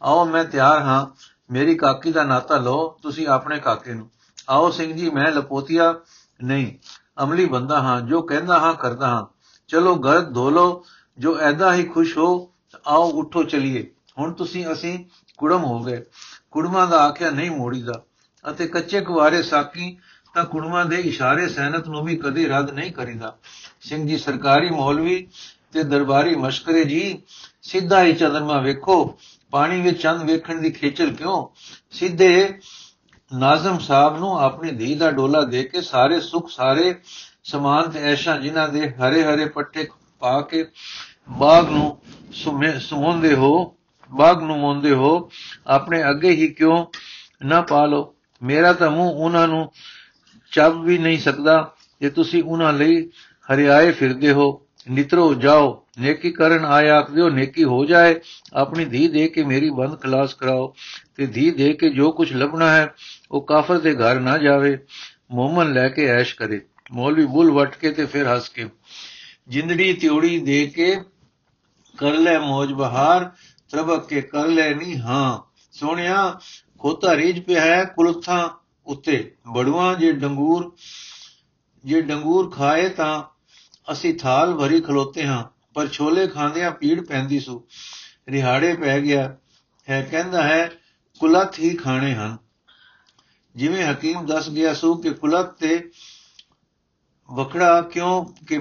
ਆਓ ਮੈਂ ਤਿਆਰ ਹਾਂ, ਮੇਰੀ ਕਾਕੀ ਦਾ ਨਾਤਾ ਲਓ, ਤੁਸੀਂ ਆਪਣੇ ਕਾਕੇ ਨੂੰ। ਆਓ ਸਿੰਘ ਜੀ, ਮੈਂ ਲਪੋਤੀਆ, ਨਹੀਂ, ਅਮਲੀ ਬੰਦਾ ਹਾਂ, ਜੋ ਕਹਿੰਦਾ ਹਾਂ, ਕਰਦਾ ਹਾਂ। ਚਲੋ ਘਰ ਧੋ ਲਓ, ਜੋ ਐਦਾ ਹੀ ਖੁਸ਼ ਹੋ, ਆਓ ਉਠੋ ਚਲਿਏ। ਹੁਣ ਤੁਸੀਂ ਅਸੀਂ ਕੁੜਮ ਹੋ ਗਏ। ਕੁੜਮਾਂ ਦਾ ਆਖਿਆ ਨਹੀਂ ਮੋੜੀਦਾ। ਅਤੇ ਕੱਚੇ ਕੁਵਾਰੇ ਸਾਕੀ ਤਾਂ ਕੁੜਮਾ ਦੇ ਇਸ਼ਾਰੇ ਸੈਨਤ ਨੂੰ ਵੀ ਕਦੇ ਰੱਦ ਨਹੀਂ ਕਰੀਦਾ। ਸਿੰਘ ਜੀ, ਸਰਕਾਰੀ ਮੌਲਵੀ ਤੇ ਦਰਬਾਰੀ ਮਸ਼ਕਰੇ ਜੀ, ਸਿੱਧਾ ਹੀ ਚੰਦਰਮਾ ਵੇਖੋ, ਪਾਣੀ ਵਿੱਚ ਚੰਦ ਵੇਖਣ ਦੀ ਖੇਚਲ ਕਿਉਂ? ਸਿੱਧੇ ਨਾਜ਼ਮ ਸਾਹਿਬ ਨੂੰ ਆਪਣੀ ਧੀ ਦਾ ਡੋਲਾ ਦੇ ਕੇ ਸਾਰੇ ਸੁਖ, ਸਾਰੇ ਸਮਾਨ ਤੇ ਐਸ਼ਾ ਜਿਨ੍ਹਾਂ ਦੇ ਹਰੇ ਹਰੇ ਪੱਟੇ ਪਾ ਕੇ ਬਾਗ ਨੂੰ ਸੁਮੋਂਦੇ ਹੋ, ਬਾਗ ਨੂੰ ਮੋਂਦੇ ਹੋ, ਆਪਣੇ ਅੱਗੇ ਹੀ ਕਿਉਂ ਨਾ ਪਾ ਲੋ ਮੇਰਾ ਤਾਂ ਮੂੰਹ ਉਹਨਾਂ ਨੂੰ ਚੱਬ ਵੀ ਨਹੀਂ ਸਕਦਾ। ਜੇ ਤੁਸੀਂ ਉਹਨਾਂ ਲਈ ਹਰਿਆਏ ਫਿਰਦੇ ਹੋ, ਨਿਤਰੋ ਜਾਓ, ਨੇਕੀ ਕਰਨ ਆਏ ਆਖਦੇ ਹੋ, ਨੇਕੀ ਹੋ ਜਾਏ, ਆਪਣੀ ਧੀ ਦੇ ਕੇ ਮੇਰੀ ਬੰਦ ਖਲਾਸ ਕਰਾਓ। ਤੇ ਧੀ ਦੇ ਕੇ ਜੋ ਕੁਝ ਲੱਭਣਾ ਹੈ, ਉਹ ਕਾਫਰ ਦੇ ਘਰ ਨਾ ਜਾਵੇ, ਮੋਮਨ ਲੈ ਕੇ ਐਸ਼ ਕਰੇ। ਮੌਲਵੀ ਬੁੱਲ ਵਟ ਕੇ ਤੇ ਫਿਰ ਹੱਸ ਕੇ, ਜਿੰਦੜੀ ਤਿਉੜੀ ਦੇ ਕੇ ਕਰ ਲੈ ਮੋਜ ਬਹਾਰ ਤਰਬਕ ਕੇ ਕਰ ਲੈ ਨਹੀਂ ਹਾਂ। ਸੋਹਣਿਆ, ਖੋਤਾ ਰੀਜ ਪਿਆ ਹੈ ਕੁਲਥਾਂ ਉੱਤੇ ਬੜੂਆਂ ਜੇ ਡੰਗੂਰ ਜੇ ਡੰਗੂਰ ਖਾਏ ਤਾਂ ਅਸੀਂ ਥਾਲ ਭਰੀ ਖਲੋਤੇ ਹਾਂ, ਪਰ ਛੋਲੇ ਖਾਂਦਿਆਂ ਪੀੜ ਪੈਂਦੀ ਸੂ। ਰਿਹਾੜੇ ਪੈ ਗਿਆ, ਹੈ ਕਹਿੰਦਾ ਹੈ, ਕੁਲਤ ਹੀ ਖਾਣੇ ਹਨ। ਜਿਵੇਂ ਹਕੀਮ ਦੱਸ ਗਿਆ ਸੂ ਕਿ ਕੁਲਤ ਤੇ ਵਕੜਾ ਕਿਉਂ ਕਿ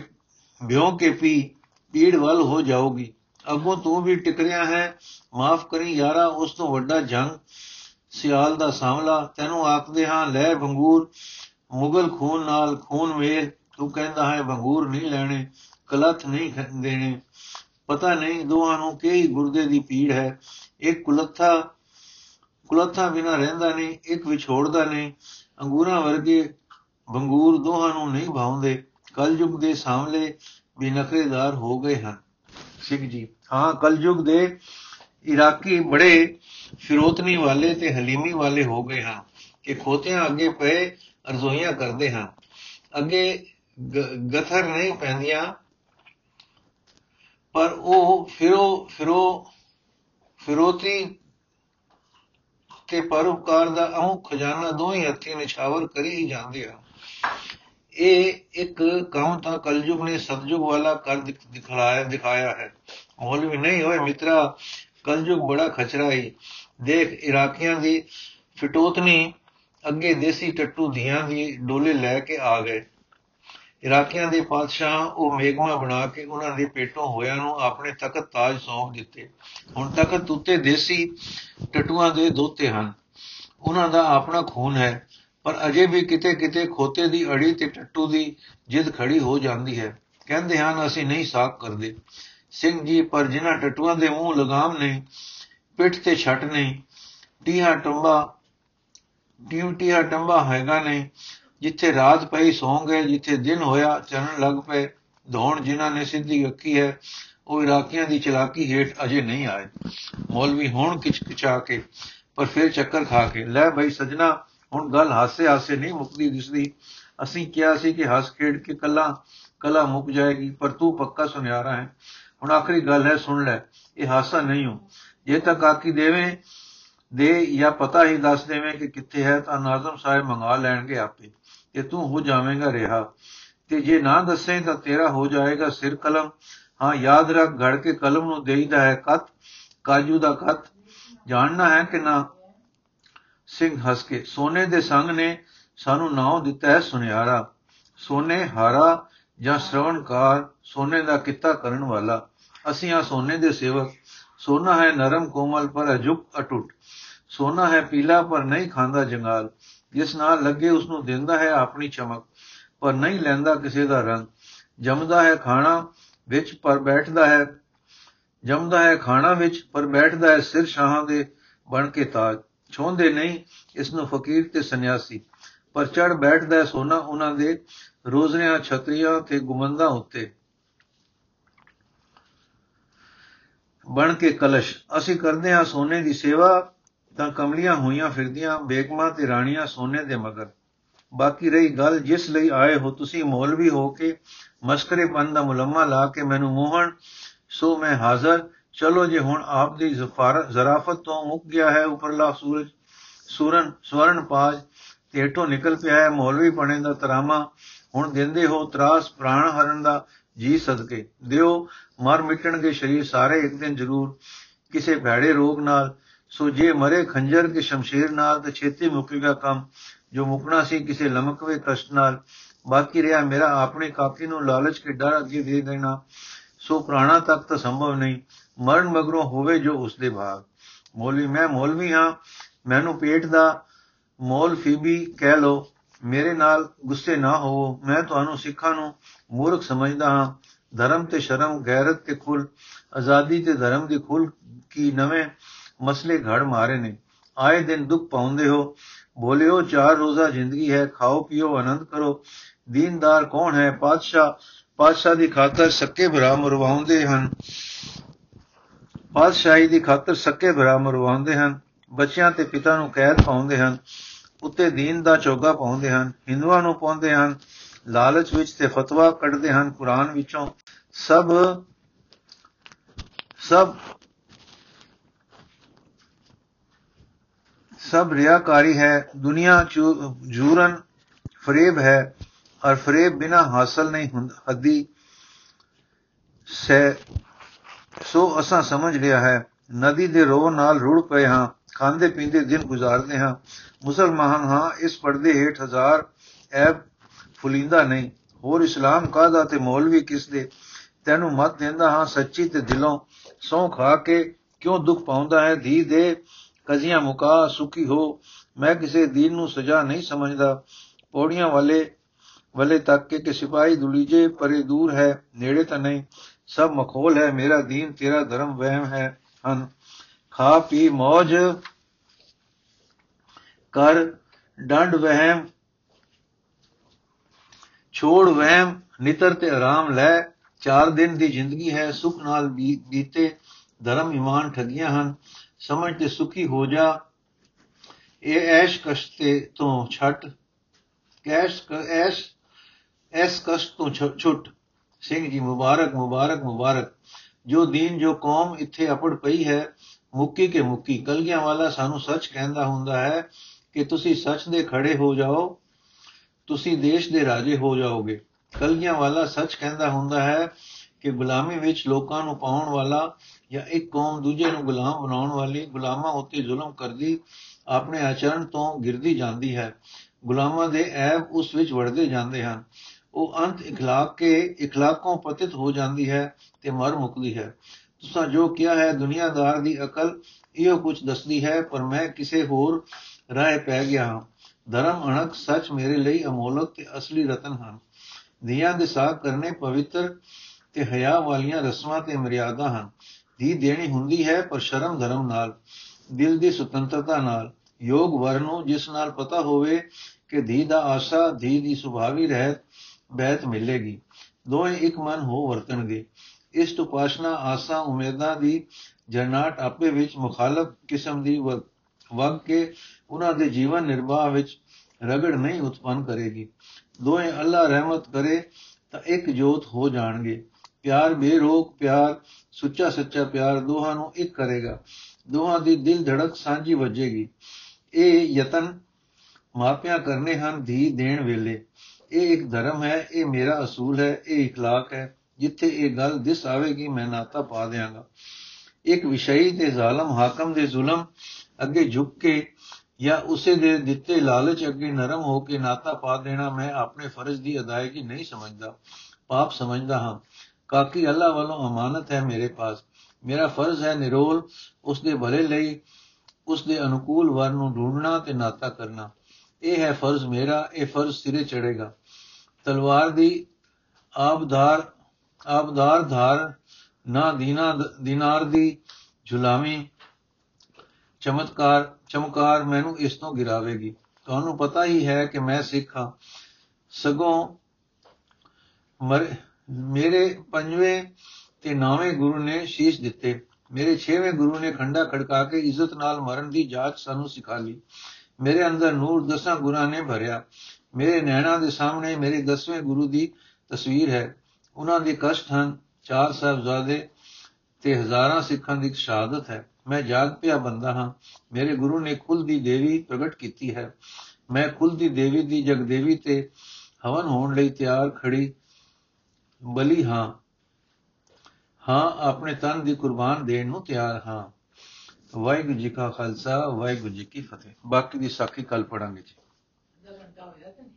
ਭਿਉਂ ਕੇ ਪੀ, ਪੀੜ ਵੱਲ ਹੋ ਜਾਊਗੀ। ਅੱਗੋਂ ਤੂੰ ਵੀ ਟਿਕਰਿਆ ਹੈ, ਮਾਫ ਕਰੀ ਯਾਰਾ, ਉਸ ਤੋਂ ਵੱਡਾ ਜੰਗ ਸਿਆਲ ਦਾ ਸਾਹਮਣਾ ਤੈਨੂੰ ਆਖਦੇ ਹਾਂ, ਲੈ ਭੰਗੂਰ ਮੁਗਲ ਖੂਨ ਨਾਲ ਖੂਨ ਮੇਲ ਤੂੰ ਕਹਿੰਦਾ ਹੈ ਭੰਗੂਰ ਨਹੀਂ ਲੈਣੇ, ਕਲਥ ਨਹੀਂ ਦੇਣੇ। ਪਤਾ ਨਹੀਂ ਦੋਹਾਂ ਨੂੰ ਕਿਹੀ ਗੁਰਦੇ ਦੀ ਪੀੜ ਹੈ। ਇੱਕ ਕੁਲੱਥਾ ਕੁਲੱਥਾ ਬਿਨਾ ਰਹਿੰਦਾ ਨਹੀਂ, ਇੱਕ ਵਿਛੋੜਦਾ ਨਹੀਂ। ਅੰਗੂਰਾਂ ਵਰਗੇ ਭੰਗੂਰ ਦੋਹਾਂ ਨੂੰ ਨਹੀਂ ਭਾਉਂਦੇ। ਕਲਯੁਗ ਦੇ ਸਾਹਮਣੇ ਵੀ ਨਖਰੇਦਾਰ ਹੋ ਗਏ ਹਨ। ਸਿੰਘ ਜੀ, ਹਾਂ, ਕਲਯੁਗ ਦੇ ਇਰਾਕੀ ਬੜੇ ਫਿਰੋਤਨੀ ਵਾਲੇ ਤੇ ਹਲੀਮੀ ਵਾਲੇ ਹੋ ਗਏ ਹਨ ਕਿ ਖੋਤਿਆਂ ਅੱਗੇ ਪਏ ਅਰਜ਼ੋਈਆਂ ਕਰਦੇ ਹਨ ਅੱਗੇ ਗਥਰ ਨਹੀਂ ਪੈਂਦੀਆਂ, ਪਰ ਉਹ ਫਿਰੋ ਫਿਰੋ, ਫਿਰੋਤੀ ਤੇ ਪਰਉਪਕਾਰ ਦਾ ਅਮੁਖ ਖਜ਼ਾਨਾ ਦੋਹੀ ਹੱਥੀਂ ਨਿਛਾਵਰ ਕਰੀ ਹੀ ਜਾਂਦੇ ਆ ਇਹ ਇੱਕ ਕੰਮ ਤਾਂ ਕਲਯੁਗ ਨੇ ਸਤਜੁਗ ਵਾਲਾ ਕਰ ਦਿਖਾਇਆ ਦਿਖਾਇਆ ਹੈ। ਮੌਲਵੀ ਨਹੀਂ ਹੋਏ ਮਿੱਤਰਾ, ਕਲਯੁਗ ਬੜਾ ਖਚਰਾ ਹੀ ਦੇਖ ਇਰਾਕੀਆਂ ਦੀ ਫਟੋਤਨੀ ਅੱਗੇ ਦੇਸੀ ਟੱਟੂ ਦੀਆਂ ਦੀ ਡੋਲੇ ਲੈ ਕੇ ਆ ਗਏ। ਇਰਾਕੀਆਂ ਦੇ ਪਾਤਸ਼ਾਹ ਉਹ ਮੇਗਮਾ ਬਣਾ ਕੇ ਉਹਨਾਂ ਦੇ ਪੇਟੋਂ ਹੋਇਆਂ ਨੂੰ ਆਪਣੇ ਤਖਤ ਤਾਜ ਸੌਂਪ ਦਿੱਤੇ। ਹੁਣ ਤਖਤ ਉੱਤੇ ਦੇਸੀ ਟਟੂਆਂ ਦੇ ਦੋਤੇ ਹਨ। ਉਹਨਾਂ ਦਾ ਆਪਣਾ ਖੂਨ ਹੈ, ਪਰ ਅਜੇ ਵੀ ਕਿਤੇ ਕਿਤੇ ਖੋਤੇ ਦੀ ਅੜੀ ਤੇ ਟੱਟੂ ਦੀ ਜਿੱਦ ਖੜੀ ਹੋ ਜਾਂਦੀ ਹੈ। ਕਹਿੰਦੇ ਹਨ, ਅਸੀਂ ਨਹੀਂ ਸਾਖ ਕਰਦੇ। ਸਿੰਘ ਜੀ, ਪਰ ਜਿਨ੍ਹਾਂ ਟਟੂਆਂ ਦੇ ਮੂੰਹ ਲਗਾਮ ਨਹੀਂ ਪਿੱਠ ਤੇ ਛੱਟ ਨਹੀਂ, ਟੀਹਾ ਟੰਬਾ ਟੀਹਾ ਟੰਬਾ ਹੈਗਾ ਨਹੀਂ। ਜਿੱਥੇ ਰਾਤ ਪਈ ਸੌਂ ਗਏ ਜਿੱਥੇ ਦਿਨ ਹੋਇਆ, ਚਰਨ ਲੱਗ ਪਏ। ਧੌਣ ਜਿਨ੍ਹਾਂ ਨੇ ਸਿੱਧੀ ਰੱਖੀ ਹੈ, ਉਹ ਇਰਾਕੀਆਂ ਦੀ ਚਲਾਕੀ ਹੇਠ ਅਜੇ ਨਹੀਂ ਆਏ। ਮੌਲਵੀ ਹੁਣ ਕਿਚਕਿਚਾ ਕੇ, ਪਰ ਫਿਰ ਚੱਕਰ ਖਾ ਕੇ, ਲੈ ਭਾਈ ਸਜਣਾ, ਹੁਣ ਗੱਲ ਹਾਸੇ ਹਾਸੇ ਨਹੀਂ ਮੁੱਕਦੀ ਦਿਸਦੀ। ਅਸੀਂ ਕਿਹਾ ਸੀ ਕਿ ਹੱਸ ਖੇਡ ਕੇ ਕੱਲਾ, ਕਲਾ ਮੁੱਕ ਜਾਏਗੀ, ਪਰ ਤੂੰ ਪੱਕਾ ਸੁਨਿਆਰਾ ਹੈ। ਹੁਣ ਆਖਰੀ ਗੱਲ ਹੈ, ਸੁਣ ਲੈ, ਇਹ ਹਾਸਾ ਨਹੀਂ ਹੋ। ਜੇ ਤੱਕ ਆਕੀ ਦੇਵੇਂ ਦੇ ਜਾਂ ਪਤਾ ਹੀ ਦੱਸ ਦੇਵੇਂ ਕਿ ਕਿੱਥੇ ਹੈ ਤਾਂ ਨਾਜ਼ਮ ਸਾਹਿਬ ਮੰਗਾ ਲੈਣਗੇ ਆਪੇ। ਕਿ ਤੂੰ ਹੋ ਜਾਵੇਂਗਾ ਰਿਹਾ। ਤੇ ਜੇ ਨਾ ਦੱਸੇ ਤਾਂ ਤੇਰਾ ਹੋ ਜਾਏਗਾ ਸਿਰ ਕਲਮ। ਹਾਂ, ਯਾਦ ਰੱਖ, ਘੜ ਕੇ ਕਲਮ ਨੂੰ ਦੇਈਦਾ ਹੈ ਕਤ, ਕਾਜੂ ਦਾ ਕਤ। ਜਾਣਨਾ ਹੈ ਕਿ ਨਾ? ਸਿੰਘ ਹੱਸ ਕੇ, ਸੋਨੇ ਦੇ ਸੰਗ ਨੇ ਸਾਨੂੰ ਨਾਮ ਦਿੱਤਾ ਹੈ ਸੁਨਿਆਰਾ। ਸੋਨੇ ਹਾਰਾ ਜਾਂ ਸ਼ਰਵਣਕਾਰ, ਸੋਨੇ ਦਾ ਕਿੱਤਾ ਕਰਨ ਵਾਲਾ। ਅਸੀਂ ਆ ਸੋਨੇ ਦੇ ਸੇਵਕ। ਸੋਨਾ ਹੈ ਨਰਮ ਕੋਮਲ ਪਰ ਅਜੁਕ ਅਟੁੱਟ। ਸੋਨਾ ਹੈ ਪੀਲਾ ਪਰ ਨਹੀਂ ਖਾਂਦਾ ਜੰਗਾਲ। ਜਿਸ ਨਾਲ ਲੱਗੇ ਉਸ ਨੂੰ ਦਿੰਦਾ ਹੈ ਆਪਣੀ ਚਮਕ, ਪਰ ਨਹੀਂ ਲੈਂਦਾ ਕਿਸੇ ਦਾ ਰੰਗ। ਜਮਦਾ ਹੈ ਖਾਣਾ ਵਿੱਚ ਪਰ ਬੈਠਦਾ ਹੈ, ਜਮਦਾ ਹੈ ਖਾਣਾ ਵਿੱਚ ਪਰ ਬੈਠਦਾ ਹੈ ਸਿਰ ਸ਼ਾਹਾਂ ਦੇ ਬਣ ਕੇ ਤਾਜ। ਛੋਂਦੇ ਨਹੀਂ ਇਸ ਨੂੰ ਫਕੀਰ ਤੇ ਸੰਨਿਆਸੀ, ਪਰ ਚੜ ਬੈਠਦਾ ਹੈ ਸੋਨਾ ਉਹਨਾਂ ਦੇ ਰੋਜ਼ਨਿਆਂ, ਛਤਰੀਆਂ ਤੇ ਗੁਮੰਦਾਂ ਉੱਤੇ। ਬਣ ਕੇ ਕਲਸ਼। ਅਸੀਂ ਕਰਦੇ ਹਾਂ ਸੋਨੇ ਦੀ ਸੇਵਾ, ਤਾਂ ਕਮਲੀਆਂ ਹੋਈਆਂ ਫਿਰਦੀਆਂ ਬੇਗਮਾਂ ਤੇ ਰਾਣੀਆਂ ਸੋਨੇ ਦੇ ਮਗਰ। ਬਾਕੀ ਰਹੀ ਗੱਲ, ਜਿਸ ਲਈ ਆਏ ਹੋ ਤੁਸੀਂ ਮੌਲਵੀ ਹੋ ਕੇ, ਮਸਕਰੇ ਪੰਨ ਦਾ ਮੁਲੰਮਾ ਲਾ ਕੇ ਮੈਨੂੰ ਮੋਹਣ, ਸੋ ਮੈਂ ਹਾਜ਼ਰ। ਚਲੋ ਜੇ ਹੁਣ ਆਪ ਦੀ ਜ਼ਰਾਫਤ ਤੋਂ ਮੁੱਕ ਗਿਆ ਹੈ ਉਪਰਲਾ ਸੂਰਜ, ਸੂਰਨ, ਸਵਰਨ ਪਾਜ ਤੇਟੋਂ ਨਿਕਲ ਪਿਆ ਹੈ ਮੌਲਵੀ ਬਣੇ ਦਾ ਤਰਾਮਾ। ਹੁਣ ਦਿੰਦੇ ਹੋ ਤਰਾਸ ਪ੍ਰਾਣ ਹਰਨ ਦਾ ਜੀ ਸਦਕੇ। ਦਿਓ, ਮਰ ਮਿਟਣਗੇ ਸ਼ਰੀਰ ਸਾਰੇ ਇੱਕ ਦਿਨ ਜ਼ਰੂਰ। ਕਿਸੇ ਭੈੜੇ ਰੋਗ ਨਾਲ, ਸੋ ਜੇ ਮਰੇ ਖੰਜਰ ਕੇ ਸ਼ਮਸ਼ੀਰ ਨਾਲ, ਤੇ ਛੇਤੀ ਮੁੱਕੇਗਾ ਕੰਮ। ਜੋ ਮੁਕਣਾ ਸੀ ਕਿਸੇ ਲਮਕਵੇ ਕਸ਼ਟ ਨਾਲ। ਬਾਕੀ ਰਿਹਾ ਮੇਰਾ ਆਪਣੇ ਕਾਕੀ ਨੂੰ ਲਾਲਚ ਕੇ ਡਰ ਅੱਗੇ ਦੇ ਦੇਣਾ। ਸੋ ਪ੍ਰਾਣਾ ਤੱਕ ਤਾਂ ਸੰਭਵ ਨਹੀਂ। ਮਰਨ ਮਗਰੋਂ ਹੋਵੇ ਜੋ ਉਸ ਦੇ ਭਾਗ। ਮੌਲਵੀ ਮੈਂ ਮੌਲਵੀ ਹਾਂ। ਮੈਨੂੰ ਪੇਟ ਦਾ ਮੌਲ ਫੀਬੀ ਕਹਿ ਲੋ ਮੇਰੇ ਨਾਲ ਗੁੱਸੇ ਨਾ ਹੋਵੋ। ਮੈਂ ਤੁਹਾਨੂੰ ਸਿੱਖਾਂ ਨੂੰ ਮੂਰਖ ਸਮਝਦਾ ਹਾਂ, ਧਰਮ ਤੇ ਸ਼ਰਮ, ਗੈਰਤ ਤੇ ਖੁੱਲ, ਆਜ਼ਾਦੀ ਤੇ ਧਰਮ ਦੀ ਖੁੱਲ ਕੀ ਨਵੇਂ ਮਸਲੇ ਘੜ ਮਾਰੇ ਨੇ। ਆਏ ਦਿਨ ਦੁੱਖ ਪਾਉਂਦੇ ਹੋ, ਬੋਲਿਓ ਚਾਰ ਰੋਜ਼ਾ ਜ਼ਿੰਦਗੀ ਹੈ, ਖਾਓ ਪੀਓ ਆਨੰਦ ਕਰੋ। ਦੀਨਦਾਰ ਕੌਣ ਹੈ? ਪਾਤਸ਼ਾਹ ਪਾਤਸ਼ਾਹ ਦੀ ਖਾਤਰ ਸੱਕੇ ਭਰਾ ਮਰਵਾਉਂਦੇ ਹਨ। ਪਾਤਸ਼ਾਹੀ ਦੀ ਖਾਤਰ ਸੱਕੇ ਭਰਾ ਮਰਵਾਉਂਦੇ ਹਨ। ਬੱਚਿਆਂ ਤੇ ਪਿਤਾ ਨੂੰ ਕੈਦ ਪਾਉਂਦੇ ਹਨ। ਉੱਤੇ ਦੀਨ ਦਾ ਚੋਗਾ ਪਾਉਂਦੇ ਹਨ। ਹਿੰਦੂਆਂ ਨੂੰ ਪਾਉਂਦੇ ਹਨ। ਲਾਲਚ ਵਿੱਚ ਤੇ ਫਤਵਾ ਕੱਢਦੇ ਹਨ ਕੁਰਾਨ ਵਿੱਚੋਂ, ਸਭ ਸਭ ਸਭ ਰਿਆਕਾਰੀ ਹੈ, ਦੁਨੀਆ ਜੂਰਨ ਫਰੇਬ ਹੈ, ਔਰ ਫਰੇਬ ਬਿਨਾ ਹਾਸਲ ਨਹੀਂ ਹੁੰਦਾ ਹੱਦੀ। ਸੇ ਸੋ ਅਸਾਂ ਸਮਝ ਲਿਆ ਹੈ, ਨਦੀ ਦੇ ਰੋਹ ਨਾਲ ਰੁੜ ਪਏ ਹਾਂ, ਖਾਂਦੇ ਪੀਂਦੇ ਦਿਨ ਗੁਜ਼ਾਰਦੇ ਹਾਂ। ਮੁਸਲਮਾਨ ਹਾਂ, ਇਸ ਪਰਦੇ ਹੇਠ ਹਜ਼ਾਰ ਐਬ ਫੁਲਿੰਦਾ ਨਹੀਂ। ਹੋਰ ਇਸਲਾਮ ਕਾਦਾ ਤੇ ਮੌਲਵੀ ਕਿਸ ਦੇ? ਤੈਨੂੰ ਮਤ ਦਿੰਦਾ ਹਾਂ ਸੱਚੀ ਤੇ ਦਿਲੋਂ। ਸੌ ਖਾ ਕੇ ਕਿਉਂ ਦੁੱਖ ਪਾਉਂਦਾ ਹੈ? ਧੀ ਦੇ ਕਜ਼ੀਆਂ ਮੁਕਾ ਸੁਖੀ ਹੋ। ਮੈਂ ਕਿਸੇ ਦੀਨ ਨੂੰ ਸਜ਼ਾ ਨਹੀਂ ਸਮਝਦਾ। ਪੌੜੀਆਂ ਵਾਲੇ, ਵਲੇ ਤੱਕ ਕੇ ਕਿ ਸਿਪਾਹੀ ਦੁਲੀਜੇ ਪਰੇ ਦੂਰ ਹੈ, ਨੇੜੇ ਤਾਂ ਨਹੀਂ। ਸਭ ਮਖੋਲ ਹੈ, ਮੇਰਾ ਦੀਨ ਤੇਰਾ ਧਰਮ ਵਹਿਮ ਹੈ, ਹਨ। ਖਾ ਪੀ ਮौज ਕਰ ਡੰਡ ਵਹਿਮ ਛੋੜ ਵਹਿਮ, ਨਿਤਰ ਤੇ ਆਰਾਮ ਲੈ, ਚਾਰ ਦਿਨ ਦੀ ਜ਼ਿੰਦਗੀ ਹੈ, ਸੁਖ ਨਾਲ ਬੀਤੇ ਧਰਮ ਇਮਾਨ ਠਗੀਆਂ ਹਨ, ਸਮਝ ਤੇ ਸੁਖੀ ਹੋ ਜਾ। ਇਹ ਐਸ਼ ਕਸ਼ਟ ਤੋਂ ਛੱਟ, ਕੈਸ਼ ਐਸ਼, ਐਸ ਕਸ਼ਟ ਤੋਂ ਛੁੱਟ। ਸਿੰਘ ਜੀ, ਮੁਬਾਰਕ ਮੁਬਾਰਕ ਮੁਬਾਰਕ। ਜੋ ਦੀਨ, ਜੋ ਕੌਮ ਇੱਥੇ ਅਪੜ ਪਈ ਹੈ, ਮੁੱਕੀ ਕੇ ਮੁੱਕੀ। ਕਲਗੀਆਂ ਵਾਲਾ ਸਾਨੂੰ ਸੱਚ ਕਹਿੰਦਾ ਹੁੰਦਾ ਹੈ ਕਿ ਤੁਸੀਂ ਸੱਚ ਦੇ ਖੜੇ ਹੋ ਜਾਓ। ਤੁਸੀਂ ਦੇਸ਼ ਦੇ ਰਾਜੇ ਹੋ ਜਾਓਗੇ ਕਲਗੀਆਂ ਵਾਲਾ ਸੱਚ ਕਹਿੰਦਾ ਹੁੰਦਾ ਹੈ ਕਿ ਗੁਲਾਮੀ ਵਿੱਚ ਲੋਕਾਂ ਨੂੰ ਪਾਉਣ ਵਾਲਾ ਜਾਂ ਇੱਕ ਕੌਮ ਦੂਜੇ ਨੂੰ ਗੁਲਾਮ ਬਣਾਉਣ ਵਾਲੀ ਗੁਲਾਮਾਂ ਉੱਤੇ ਜ਼ੁਲਮ ਕਰਦੀ ਆਪਣੇ ਆਚਰਣ ਤੋਂ ਗਿਰਦੀ ਜਾਂਦੀ ਹੈ ਗੁਲਾਮਾਂ ਦੇ ਐਬ ਉਸ ਵਿੱਚ ਵੜਦੇ ਜਾਂਦੇ ਹਨ ਉਹ ਅੰਤ اخلاق ਕੇ اخلاقੋਂ ਪਤਿਤ ਹੋ ਜਾਂਦੀ ਹੈ ਤੇ ਮਰ ਮੁਕਦੀ ਹੈ ਤੁਸੀਂ ਜੋ ਕਿਹਾ ਹੈ ਦੁਨੀਆਦਾਰ ਦੀ ਅਕਲ ਇਹੋ ਕੁਝ ਦੱਸਦੀ ਹੈ ਪਰ ਮੈਂ ਕਿਸੇ ਹੋਰ ਰਾਹ ਪੈ ਗਿਆ ਹਾਂ ਧਰਮ ਅਣਕ ਸੱਚ ਮੇਰੇ ਲਈ ਅਮੋਲਕ ਤੇ ਅਸਲੀ ਰਤਨ ਹਨ। ਦੀਆਂ ਦੇ ਸਾਥ ਕਰਨੇ ਪਵਿੱਤਰ ਤੇ ਹਿਆ ਵਾਲੀਆਂ ਰਸਮਾਂ ਤੇ ਮਰਿਆਦਾ ਹਨ। ਦੀ ਦੇਣੀ ਹੁੰਦੀ ਹੈ ਪਰ ਸ਼ਰਮ ਧਰਮ ਨਾਲ, ਦਿਲ ਦੀ ਸੁਤੰਤਰਤਾ ਨਾਲ। ਯੋਗ ਵਰਨੋ ਜਿਸ ਨਾਲ ਪਤਾ ਹੋਵੇ ਕਿ ਧੀ ਦਾ ਆਸਾ, ਧੀ ਦੀ ਸੁਭਾਵੀ ਰਹਿਤ ਬਹਿਤ ਮਿਲੇਗੀ। ਦੋਵੇਂ ਇੱਕ ਮਨ ਹੋ ਵਰਤਣਗੇ। ਇਸ ਤੋਂ ਪਾਸ਼ਨਾ ਆਸਾ, ਉਮੀਦਾਂ ਦੀ ਜਰਨਾਟ ਆਪੇ ਵਿੱਚ ਮੁਖਾਲਫ ਕਿਸਮ ਦੀ ਵਗ ਕੇ ਉਹਨਾਂ ਦੇ ਜੀਵਨ ਨਿਰਵਾਹ ਵਿੱਚ ਰਗੜ ਨਹੀਂ ਉਤਪੰਨ ਕਰੇਗੀ ਦੋਵੇਂ ਅੱਲਾ ਰਹਿਮਤ ਕਰੇ ਤਾਂ ਇੱਕ ਜੋਤ ਹੋ ਜਾਣਗੇ ਪਿਆਰ ਬੇਰੋਕ ਪਿਆਰ ਸੁੱਚਾ ਸੱਚਾ ਪਿਆਰ ਦੋਹਾਂ ਨੂੰ ਇੱਕ ਕਰੇਗਾ ਦੋਹਾਂ ਦੀ ਦਿਲ ਧੜਕ ਸਾਂਝੀ ਵੱਜੇਗੀ ਇਹ ਯਤਨ ਮਾਪਿਆਂ ਕਰਨੇ ਹਨ ਧੀ ਦੇਣ ਵੇਲੇ ਇਹ ਇੱਕ ਧਰਮ ਹੈ ਇਹ ਮੇਰਾ ਅਸੂਲ ਹੈ ਇਹ اخلاق ਹੈ ਜਿੱਥੇ ਇਹ ਗੱਲ ਦਿਸ ਆਵੇਗੀ ਮੈਂ ਨਾਤਾ ਪਾ ਦੇਵਾਂਗਾ ਇੱਕ ਵਿਸ਼ਈ ਤੇ ਜ਼ਾਲਮ ਹਾਕਮ ਦੇ ਜ਼ੁਲਮ ਅੱਗੇ ਝੁੱਕ ਕੇ ਜਾਂ ਉਸੇ ਦੇ ਦਿੱਤੇ ਲਾਲਚ ਅੱਗੇ ਨਰਮ ਹੋ ਕੇ ਨਾਤਾ ਪਾ ਦੇਣਾ, ਮੈਂ ਆਪਣੇ ਫਰਜ਼ ਦੀ ਅਦਾਇਗੀ ਨਹੀਂ ਸਮਝਦਾ, ਪਾਪ ਸਮਝਦਾ ਹਾਂ। ਕਾਕੀ ਅੱਲਾ ਵੱਲੋਂ ਅਮਾਨਤ ਹੈ ਮੇਰੇ ਪਾਸ। ਮੇਰਾ ਫਰਜ਼ ਹੈ ਨਿਰੋਲ ਉਸ ਦੇ ਭਲੇ ਲਈ ਉਸ ਦੇ ਅਨੁਕੂਲ ਵਰ ਨੂੰ ਢੂੰਡਣਾ ਤੇ ਨਾਤਾ ਕਰਨਾ। ਇਹ ਹੈ ਫਰਜ਼ ਮੇਰਾ, ਇਹ ਫਰਜ਼ ਸਿਰੇ ਚੜੇਗਾ ਤਲਵਾਰ ਦੀ ਆਬਦਾਰ ਆਬਦਾਰ ਧਾਰ ਨਾ ਦੀਨਾ, ਦਿਨਾਰ ਦੀ ਝੁਲਾਵੀਂ ਚਮਤਕਾਰ, ਚਮਕਾਰ ਮੈਨੂੰ ਇਸ ਤੋਂ ਗਿਰਾਵੇਗੀ। ਤੁਹਾਨੂੰ ਪਤਾ ਹੀ ਹੈ ਕਿ ਮੈਂ ਸਿੱਖ ਹਾਂ। ਸਗੋਂ ਮੇਰੇ ਪੰਜਵੇਂ ਤੇ ਨੌਵੇਂ ਗੁਰੂ ਨੇ ਸ਼ੀਸ਼ ਦਿੱਤੇ। ਮੇਰੇ ਛੇਵੇਂ ਗੁਰੂ ਨੇ ਖੰਡਾ ਖੜਕਾ ਕੇ ਇੱਜ਼ਤ ਨਾਲ ਮਰਨ ਦੀ ਜਾਂਚ ਸਾਨੂੰ ਸਿਖਾ ਲਈ। ਮੇਰੇ ਅੰਦਰ ਨੂਰ ਦਸਾਂ ਗੁਰਾਂ ਨੇ ਭਰਿਆ। ਮੇਰੇ ਨੈਣਾ ਦੇ ਸਾਹਮਣੇ ਮੇਰੇ 10ਵੇਂ ਗੁਰੂ ਦੀ ਤਸਵੀਰ ਹੈ। ਉਹਨਾਂ ਦੇ ਕਸ਼ਟ ਹਨ। ਚਾਰ ਸਾਹਿਬਜ਼ਾਦੇ ਤੇ ਹਜ਼ਾਰਾਂ ਸਿੱਖਾਂ ਦੀ ਸ਼ਹਾਦਤ ਹੈ। ਮੈਂ ਜਾਗ ਪਿਆ ਬੰਦਾ ਹਾਂ। ਮੇਰੇ ਗੁਰੂ ਨੇ ਕੁਲ ਦੀ ਦੇਵੀ ਪ੍ਰਗਟ ਕੀਤੀ ਹੈ। ਮੈਂ ਕੁਲ ਦੀ ਦੇਵੀ ਦੀ ਜਗਦੇਵੀ ਤੇ ਹਵਨ ਹੋਣ ਲਈ ਤਿਆਰ ਖੜੀ ਬਲੀ ਹਾਂ। ਹਾਂ, ਆਪਣੇ ਤਨ ਦੀ ਕੁਰਬਾਨ ਦੇਣ ਨੂੰ ਤਿਆਰ ਹਾਂ। ਵਾਹਿਗੁਰੂ ਜੀ ਕਾ ਖਾਲਸਾ, ਵਾਹਿਗੁਰੂ ਜੀ ਕੀ ਫਤਿਹ। ਬਾਕੀ ਦੀ ਸਾਖੀ ਕੱਲ ਪੜਾਂਗੇ ਜੀ। ਲੱਗਾ ਹੋਇਆ ਤੇ ਨਹੀਂ?